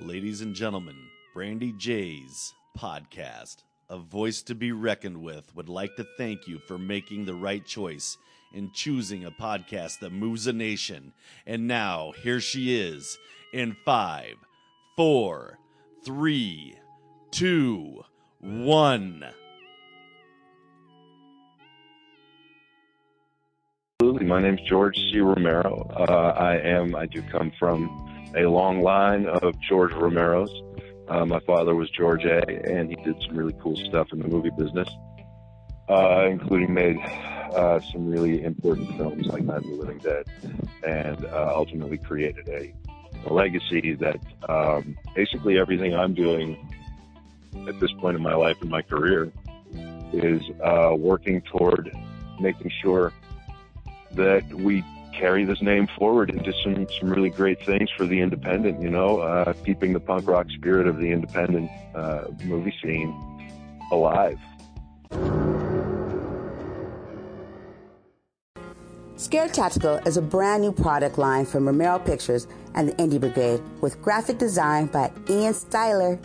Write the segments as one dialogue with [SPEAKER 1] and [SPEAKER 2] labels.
[SPEAKER 1] Ladies and gentlemen, Brandy J's podcast, A Voice to Be Reckoned with, would like to thank you for making the right choice in choosing a podcast that moves a nation. And now, here she is in five, four, three, two, one.
[SPEAKER 2] Absolutely. My name's George C. Romero. Uh, I am, I do come from a long line of George Romeros. Uh, my father was George A., and he did some really cool stuff in the movie business, uh, including made uh, some really important films like Night of the Living Dead, and uh, ultimately created a, a legacy that um, basically everything I'm doing at this point in my life and my career is uh, working toward making sure that we carry this name forward into some some really great things for the independent. You know, uh, keeping the punk rock spirit of the independent uh, movie scene alive.
[SPEAKER 3] Scared Tactical is a brand new product line from Romero Pictures and the Indie Brigade with graphic design by Ian Styler.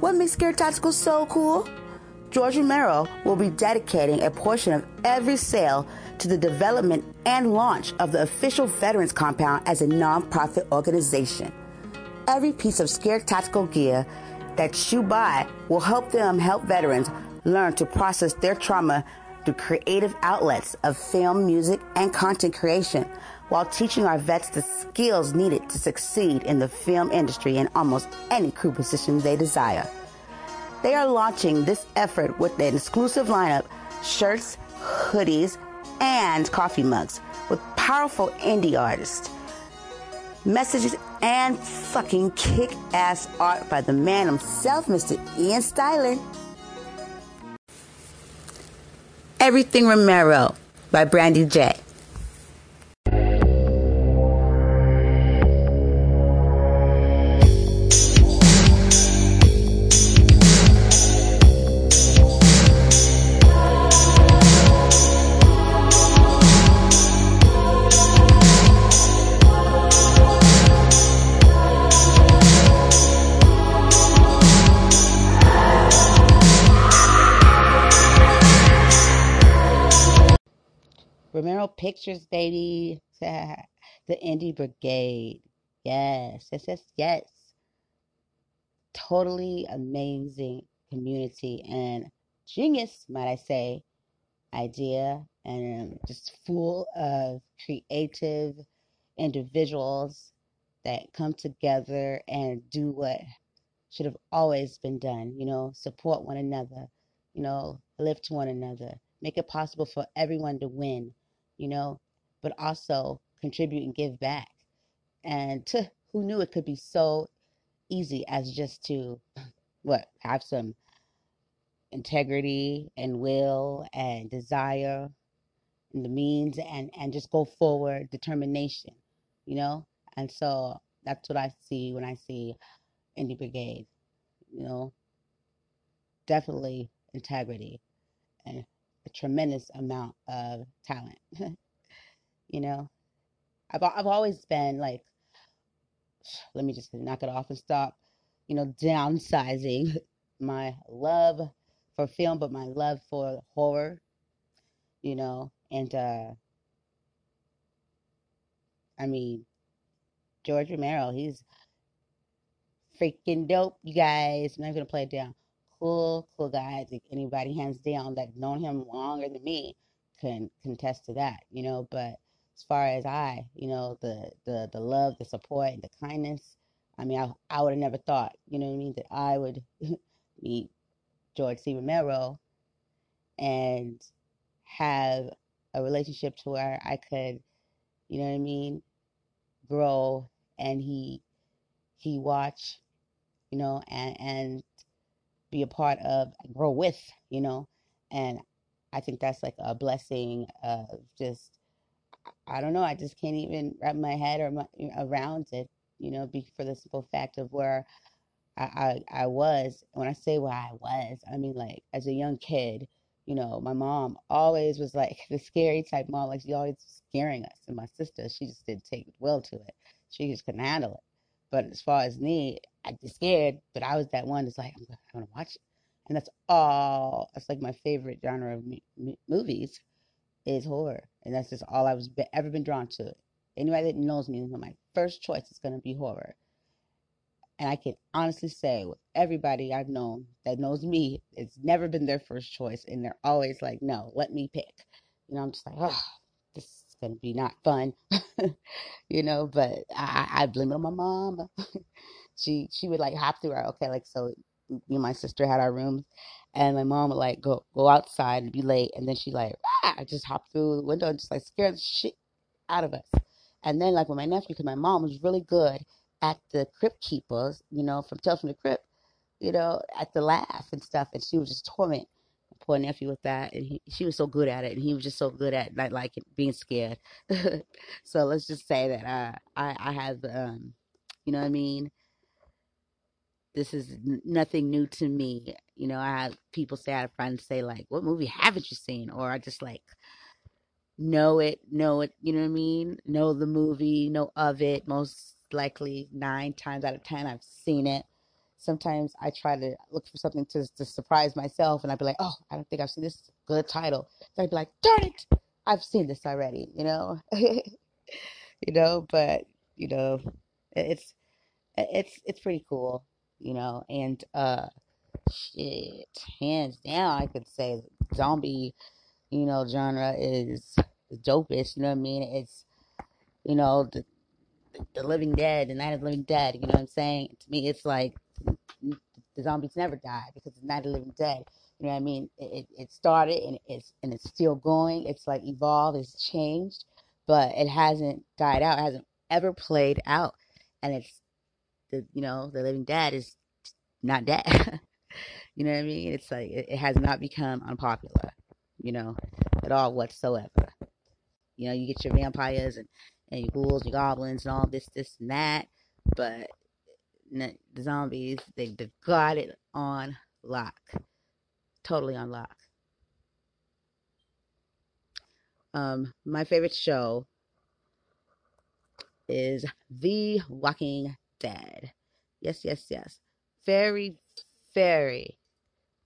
[SPEAKER 3] What makes Scared Tactical so cool? George Romero will be dedicating a portion of every sale to the development and launch of the official Veterans Compound as a nonprofit organization. Every piece of Scared Tactical gear that you buy will help them help veterans learn to process their trauma through creative outlets of film, music, and content creation while teaching our vets the skills needed to succeed in the film industry in almost any crew position they desire. They are launching this effort with an exclusive lineup shirts, hoodies, and coffee mugs with powerful indie artists, messages, and fucking kick ass art by the man himself, Mr. Ian Styler. Everything Romero by Brandy J. Pictures, baby. the Indie Brigade. Yes, yes, yes, yes. Totally amazing community and genius, might I say, idea, and just full of creative individuals that come together and do what should have always been done. You know, support one another, you know, lift one another, make it possible for everyone to win you know, but also contribute and give back. And to, who knew it could be so easy as just to what have some integrity and will and desire and the means and and just go forward determination you know and so that's what i see when i see indie brigade you know definitely integrity and a tremendous amount of talent. you know, I've I've always been like, let me just knock it off and stop. You know, downsizing my love for film, but my love for horror. You know, and uh I mean, George Romero, he's freaking dope, you guys. I'm not gonna play it down cool, cool guy. I think anybody hands down that known him longer than me can contest to that, you know. But as far as I, you know, the the the love, the support, and the kindness, I mean, I I would have never thought, you know what I mean, that I would meet George C. Romero and have a relationship to where I could, you know what I mean, grow and he he watch, you know, and and be a part of, grow with, you know. And I think that's like a blessing of just, I don't know, I just can't even wrap my head or my, around it, you know, be for the simple fact of where I, I, I was. When I say where I was, I mean like as a young kid, you know, my mom always was like the scary type mom, like she always scaring us. And my sister, she just didn't take well to it. She just couldn't handle it. But as far as me, I'd be scared, but I was that one that's like, I'm gonna, watch it. And that's all. That's like my favorite genre of me, movies is horror, and that's just all I was be, ever been drawn to. Anybody that knows me, my first choice is gonna be horror. And I can honestly say, with everybody I've known that knows me, it's never been their first choice, and they're always like, "No, let me pick." You know, I'm just like, "Oh, this is gonna be not fun," you know. But I, I blame it on my mom. she she would like hop through our okay, like so. Me and my sister had our rooms, and my mom would like go go outside and be late, and then she like ah, just hop through the window and just like scare the shit out of us. And then like with my nephew, because my mom was really good at the crypt keepers, you know, from Tales from the Crypt, you know, at the laugh and stuff, and she was just torment poor nephew with that, and he, she was so good at it, and he was just so good at not like being scared. so let's just say that I I, I have um, you know what I mean. This is nothing new to me. You know, I have people say I have friends say like, "What movie haven't you seen?" Or I just like know it, know it. You know what I mean? Know the movie, know of it. Most likely nine times out of ten, I've seen it sometimes I try to look for something to, to surprise myself, and I'd be like, "Oh, I don't think I've seen this good title." So I'd be like, "Darn it, I've seen this already," you know, you know. But you know, it's it's it's pretty cool, you know. And uh, shit, hands down, I could say zombie, you know, genre is the dopest. You know what I mean? It's you know the the Living Dead, the Night of the Living Dead. You know what I'm saying? To me, it's like the zombies never die because it's not a Living Dead. You know what I mean? It, it started and it's and it's still going. It's like evolved, it's changed, but it hasn't died out. It hasn't ever played out, and it's the you know the Living Dead is not dead. you know what I mean? It's like it, it has not become unpopular. You know, at all whatsoever. You know, you get your vampires and and your ghouls, your goblins, and all this, this, and that, but zombies, they, got it on lock. Totally on lock. Um, my favorite show is The Walking Dead. Yes, yes, yes. Very, very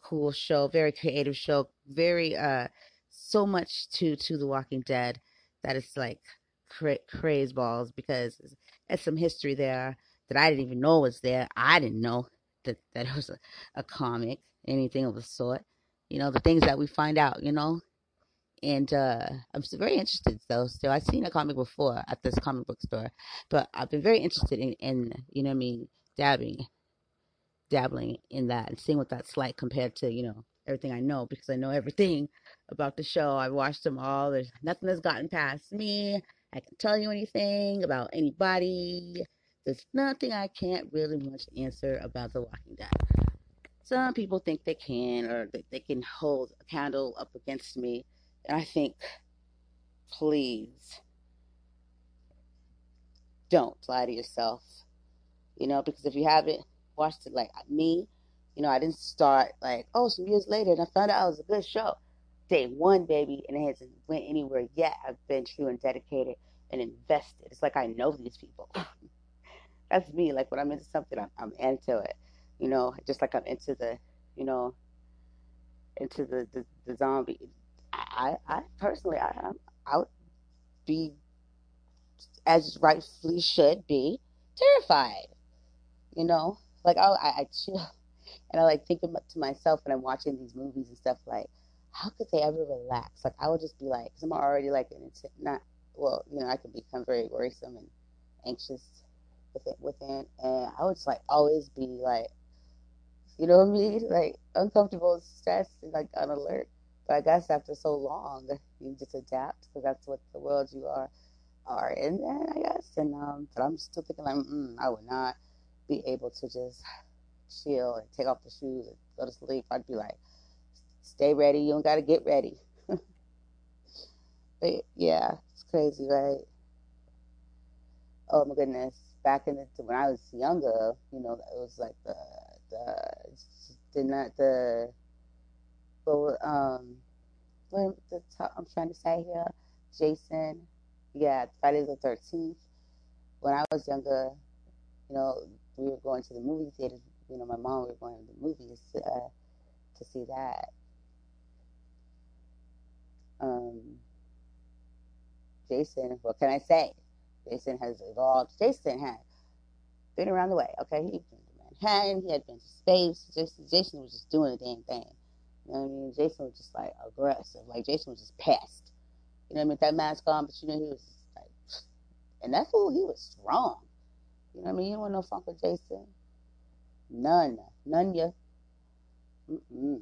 [SPEAKER 3] cool show, very creative show, very uh so much to to The Walking Dead that it's like cra- craze balls because it's some history there that I didn't even know was there. I didn't know that that it was a, a comic, anything of the sort. You know, the things that we find out, you know. And uh, I'm very interested, though. Still, I've seen a comic before at this comic book store, but I've been very interested in, in you know, I mean, dabbing, dabbling in that and seeing what that's like compared to, you know, everything I know because I know everything about the show. I've watched them all. There's nothing that's gotten past me. I can tell you anything about anybody. There's nothing I can't really much answer about The Walking Dead. Some people think they can, or that they can hold a candle up against me. And I think, please, don't lie to yourself. You know, because if you haven't watched it like uh, me, you know, I didn't start like, oh, some years later, and I found out it was a good show. Day one, baby, and it hasn't went anywhere yet. I've been true and dedicated and invested. It's like I know these people. That's me. Like when I'm into something, I'm, I'm into it. You know, just like I'm into the, you know, into the the, the zombie. I, I personally, I, I would be, as rightfully should be, terrified. You know, like I, I, I chill, and I like think to myself when I'm watching these movies and stuff. Like, how could they ever relax? Like I would just be like, because I'm already like an not well, you know, I can become very worrisome and anxious within, within, and I would just like always be like, you know what I mean, like uncomfortable, stressed, and like on alert. But I guess after so long, you just adapt because that's what the world you are are in there, I guess. And um, but I'm still thinking like, mm, I would not be able to just chill and take off the shoes and go to sleep. I'd be like, stay ready. You don't got to get ready. but yeah, it's crazy, right? Oh my goodness back in the when I was younger, you know, it was like the the did not the but um what the top, I'm trying to say here, Jason, yeah, Friday the Thirteenth. When I was younger, you know, we were going to the movie theater. You know, my mom we were going to the movies to, uh, to see that. Um, Jason, what can I say? Jason has evolved. Jason had been around the way. Okay, he'd been to Manhattan. He had been to space. Jason, Jason was just doing the damn thing. You know what I mean? Jason was just like aggressive. Like Jason was just pissed. You know what I mean? With that mask on, but you know he was like, and that fool, he was strong. You know what I mean? You don't want no funk with Jason. None, none ya. Mm-mm.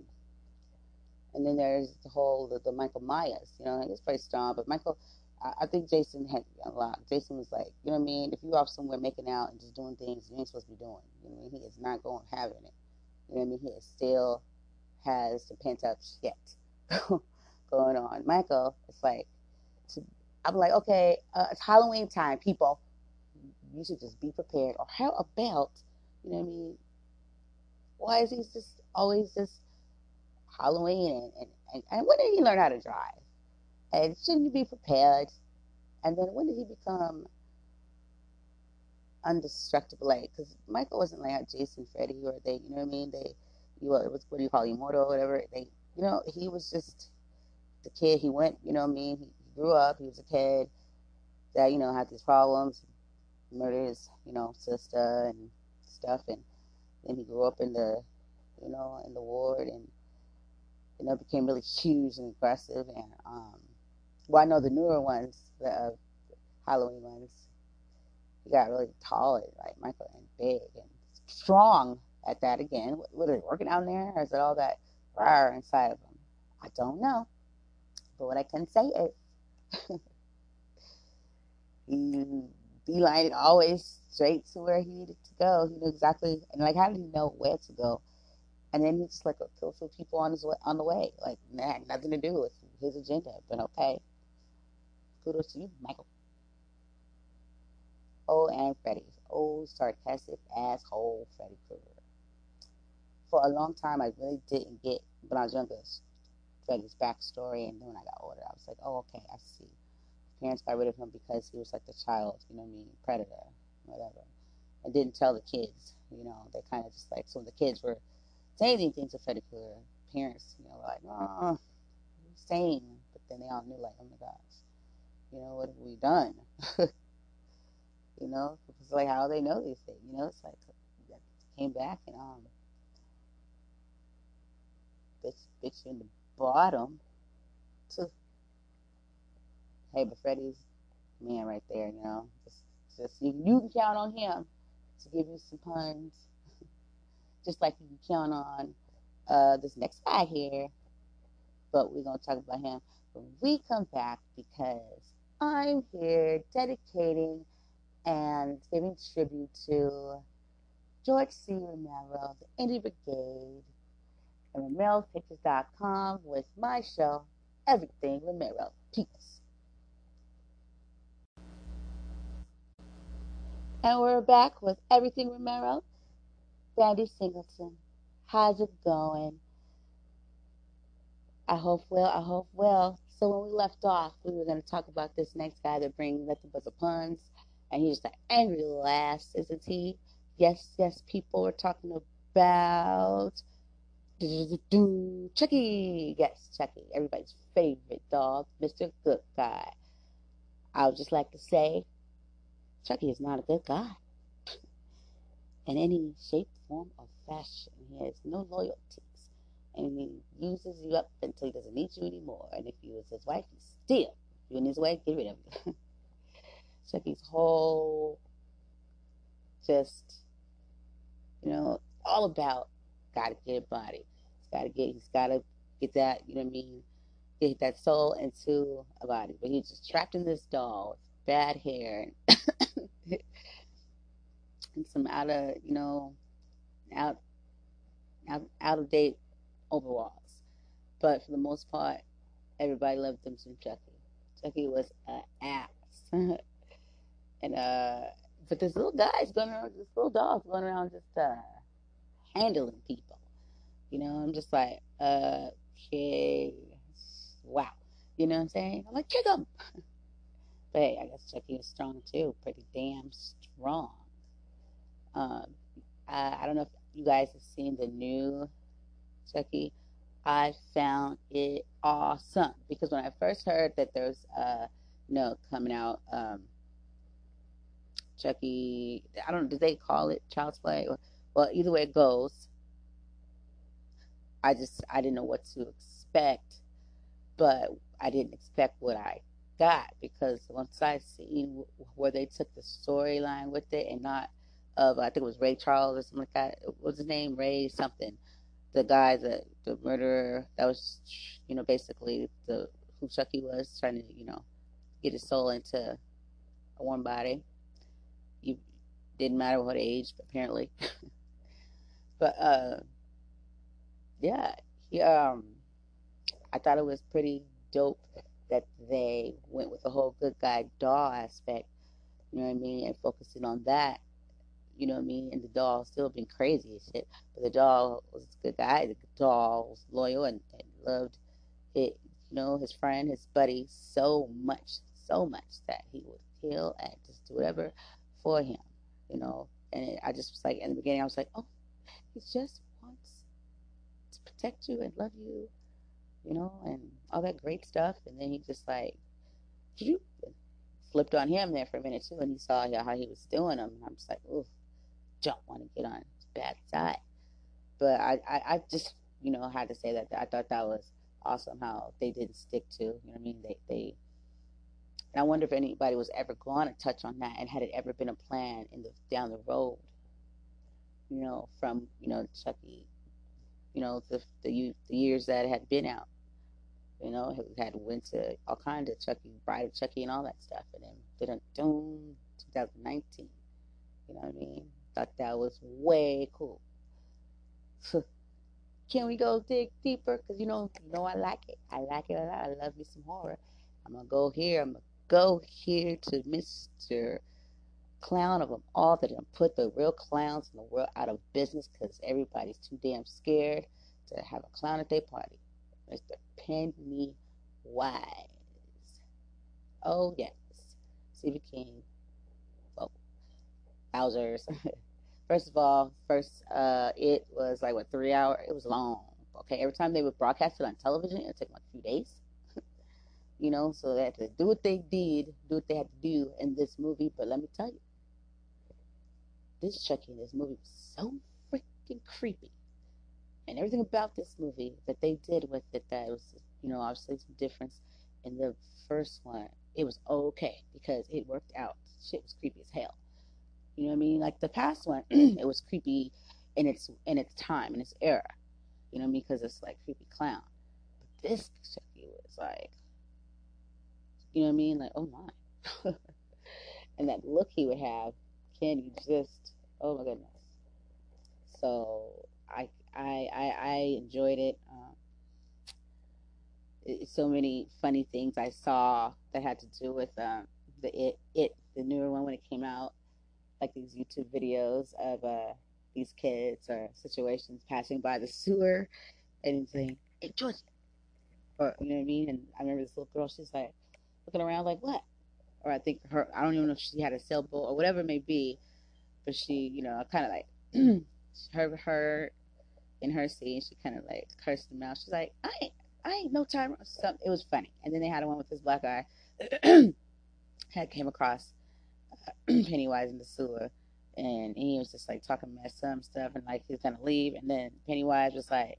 [SPEAKER 3] And then there's the whole the, the Michael Myers. You know, he's pretty strong, but Michael, I, I think Jason had a lot. Jason was like, you know what I mean? If you're off somewhere making out and just doing things you ain't supposed to be doing, you know what I mean? He is not going having it. You know what I mean? He is still has the pent up shit going on. Michael, it's like, to, I'm like, okay, uh, it's Halloween time, people. You should just be prepared. Or how about, you know what I mean? Why is he just always just Halloween and, and, and, and when did he learn how to drive? And shouldn't you be prepared? And then when did he become undestructible? Like, because Michael wasn't like Jason, Freddy, or they, you know what I mean? They, you know, it was what do you call immortal or whatever. They, you know, he was just the kid. He went, you know what I mean? He, he grew up. He was a kid that you know had these problems, murdered his, you know, sister and stuff, and then he grew up in the, you know, in the ward and you know became really huge and aggressive and um well I know the newer ones the uh, Halloween ones. He got really tall and like Michael and big and strong at that again. What, what are they working out there? Or is it all that fire inside of him I don't know. But what I can say is he beeline always straight to where he needed to go. He knew exactly and like how did he know where to go? And then he just like killed some people on his way, on the way. Like had nothing to do with his agenda. But okay, kudos to you, Michael. Oh, and Freddy, oh sarcastic asshole Freddy Krueger. For a long time, I really didn't get when I was younger Freddy's backstory, and then when I got older, I was like, oh, okay, I see. Parents got rid of him because he was like the child, you know what I mean, predator, whatever, and didn't tell the kids. You know, they kind of just like of the kids were saying anything to Freddy Krueger. Parents, you know, were like, oh, saying, but then they all knew, like, oh my gosh, you know, what have we done? you know, it's like how they know these things. You know, it's like came back and um, bitch, bitch in the bottom. To, hey, but Freddy's man right there. You know, just, just you, you can count on him to give you some puns just like you can count on uh, this next guy here. But we're to talk about him when we come back because I'm here dedicating and giving tribute to George C. Romero, the Indie Brigade, and RomeroPictures.com with my show, Everything Romero. Peace. And we're back with Everything Romero. Brandy Singleton. How's it going? I hope well. I hope well. So when we left off, we were going to talk about this next guy that brings nothing but the puns, and he's an angry lass, isn't he? Yes, yes. People are talking about Chucky. Yes, Chucky. Everybody's favorite dog, Mr. Good Guy. I would just like to say, Chucky is not a good guy in any shape, form, or fashion. He has no loyalties. And he uses you up until he doesn't need you anymore. And if you was his wife, he's still you in his way, get rid of you. Chucky's whole just you know, all about gotta get a body. He's gotta get he's gotta get that, you know what I mean, get that soul into a body. But he's just trapped in this doll with bad hair and some out of you know out out out of date overalls. But for the most part, everybody loved them some Chucky. Chucky was an ass. and uh but this little guy's going around this little dog's going around just uh handling people. You know, I'm just like, uh okay wow. You know what I'm saying? I'm like, kick him But hey, I guess Chucky was strong too, pretty damn strong. Um, I, I don't know if you guys have seen the new Chucky. I found it awesome because when I first heard that there's uh you know coming out um Chucky I don't know, do they call it Child's Play well either way it goes. I just I didn't know what to expect, but I didn't expect what I got because once I seen where they took the storyline with it and not of I think it was Ray Charles or something like that. What's his name? Ray something. The guy that the murderer that was you know basically the who Chucky was trying to you know get his soul into a warm body. You didn't matter what age apparently. but uh yeah, he um I thought it was pretty dope that they went with the whole good guy doll aspect, you know what I mean, and focusing on that, you know what I mean, and the doll still being crazy and shit, but the doll was a good guy, the doll was loyal and, and loved it, you know, his friend, his buddy so much, so much that he would kill and just do whatever for him, you know, and it, I just was like, in the beginning, I was like, oh, he just wants to protect you and love you you know, and all that great stuff. And then he just like flipped on him there for a minute too, and he saw how he was doing him. I'm just like, ooh, don't want to get on his bad side. But I, I, I just, you know, had to say that I thought that was awesome how they didn't stick to, you know what I mean? They, they, and I wonder if anybody was ever going to touch on that, and had it ever been a plan in the down the road, you know, from you know Chucky, you know, the the, the years that had been out you know, had went to all kinds of Chucky, Bride of Chucky, and all that stuff, and then didn't, doom 2019. You know what I mean? Thought that was way cool. Can we go dig deeper? Cause you know, you know I like it. I like it a lot. I love me some horror. I'm gonna go here. I'm gonna go here to Mr. Clown of them all that done put the real clowns in the world out of business because everybody's too damn scared to have a clown at their party. Mr. Pennywise. Oh, yes. Stephen King. Bowser's. first of all, first, uh, it was like, what, three hours? It was long. Okay, every time they would broadcast it on television, it took like a few days. you know, so they had to do what they did, do what they had to do in this movie. But let me tell you, this Chucky in this movie was so freaking creepy and everything about this movie that they did with it that was you know obviously some difference in the first one it was okay because it worked out shit was creepy as hell you know what i mean? Like the past one it was creepy in its in its time in its era. You know what i mean? Because it's like creepy clown. But this Chucky was like you know what i mean? Like oh my. And that look he would have can you just oh my goodness. So I I I, I enjoyed it. Um. So many funny things I saw that had to do with um, the it it the newer one when it came out, like these YouTube videos of uh, these kids or situations passing by the sewer and saying, "Hey George," or you know what I mean. And I remember this little girl, she's like looking around like, "What?" Or I think her, I don't even know if she had a sailboat or whatever it may be, but she, you know, kind of like her her in her scene, she kind of like cursed him out. She's like, I ain't, I ain't no time. Something. It was funny. And then they had a one with this black guy had came across Pennywise in the sewer, and he was just like talking mess some stuff, and like he's gonna leave, and then Pennywise was like,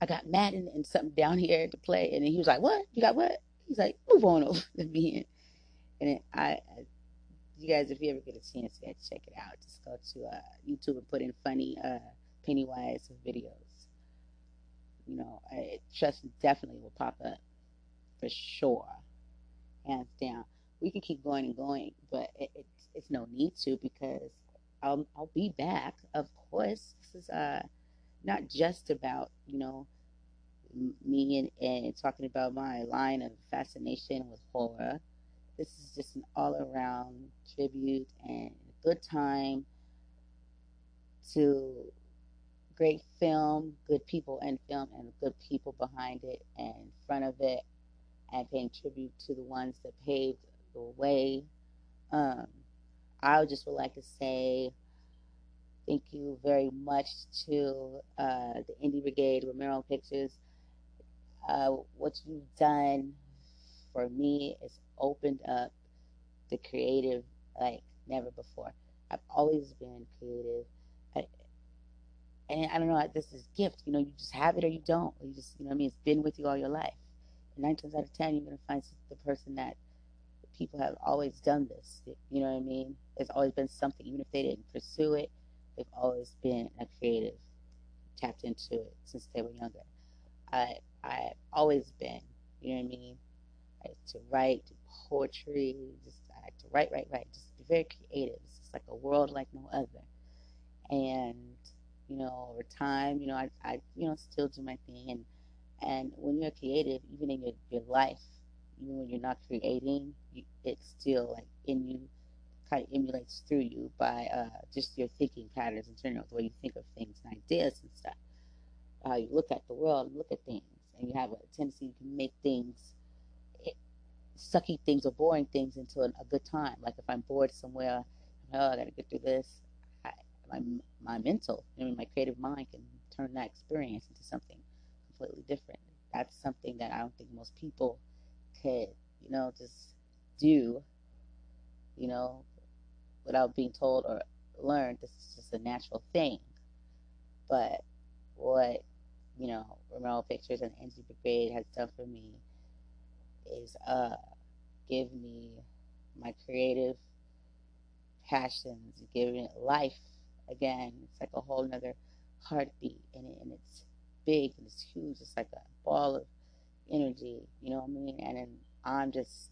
[SPEAKER 3] I got Madden and something down here to play, and then he was like, What? You got what? He's like, Move on over to me. And then I, I you guys, if you ever get a chance, to check it out. Just go to uh, YouTube and put in funny uh, Pennywise videos. You know, I trust definitely will pop up for sure, hands down. We can keep going and going, but it, it's it's no need to because I'll I'll be back. Of course, this is uh not just about you know me and, and talking about my line of fascination with horror. This is just an all around tribute and good time to great film, good people in film, and good people behind it and in front of it, and paying tribute to the ones that paved the way. Um, I just would like to say Thank you very much to uh, the Indie Brigade, Romero Pictures. Uh, what you've done for me is opened up the creative like never before. I've always been creative. And I don't know, this is gift. You know, you just have it or you don't. You just, you know I mean? It's been with you all your life. And nine times out of ten, you're going to find the person that people have always done this. You know what I mean? It's always been something, even if they didn't pursue it, they've always been a creative, tapped into it since they were younger. I I've always been, you know what I mean? I like to write, poetry, just I like to write, write, write, just be very creative. It's just like a world like no other. And you know, over time, you know, I, I you know still do my thing, and and when you're creative, even in your, your life, even when you're not creating, it's still like in you, kind of emulates through you by uh, just your thinking patterns in general, the way you think of things and ideas and stuff, how you look at the world and look at things, and you have a tendency to make things, it, eh, sucky things or boring things into an, a good time. Like if I'm bored somewhere, oh, I got to get through this. I, my my mental, I mean, my creative mind can turn that experience into something completely different. That's something that I don't think most people you know, just do, you know, without being told or learned. This is just a natural thing. But what, you know, Romero Pictures and Indie Brigade has done for me is uh, give me my creative passions, giving it life again. It's like a whole nother heartbeat in it, and it's big and it's huge. It's like a ball of energy, you know what I mean? And I'm just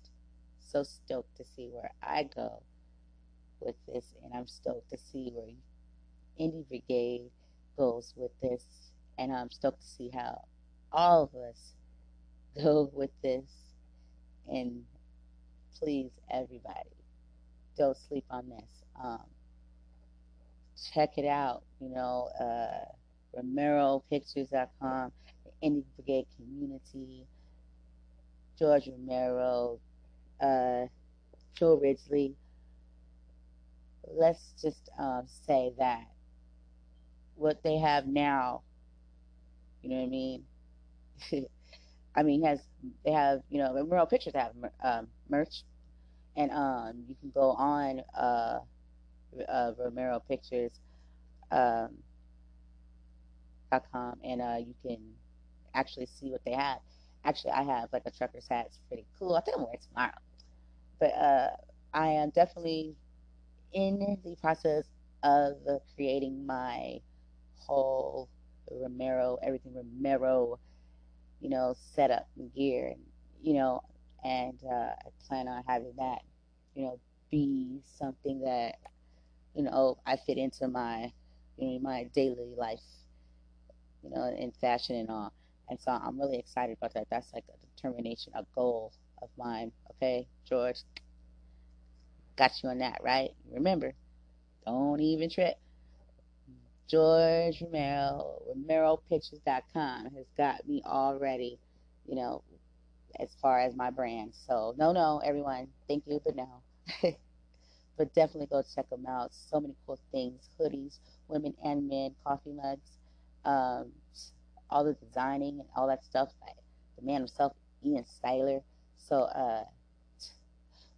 [SPEAKER 3] so stoked to see where I go with this, and I'm stoked to see where Indie Brigade goes with this, and I'm stoked to see how all of us go with this. And please, everybody, don't sleep on this. Um, check it out. You know, uh, RomeroPictures.com, Indie Brigade community, George Romero, uh, Joe Ridgely. Let's just um, say that what they have now, you know what I mean? I mean, has they have you know Romero Pictures have um, merch, and um, you can go on uh, uh, Romero Pictures. Um, com and uh, you can actually see what they have. Actually, I have like a trucker's hat. It's pretty cool. I think I'm wearing it tomorrow. But uh, I am definitely in the process of creating my whole Romero, everything Romero, you know, setup and gear, you know, and uh, I plan on having that, you know, be something that, you know, I fit into my, you know, my daily life you know, in fashion and all. And so I'm really excited about that. That's like a determination, a goal of mine. Okay, George, got you on that, right? Remember, don't even trip. George Romero, RomeroPictures.com has got me already, you know, as far as my brand. So, no, no, everyone, thank you, but no. but definitely go check them out. So many cool things hoodies, women and men, coffee mugs um, all the designing and all that stuff by the man himself, Ian Styler. So uh,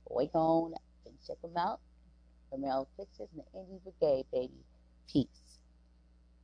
[SPEAKER 3] wake on and check them out. Romero Pictures and the Indie Brigade, baby. Peace.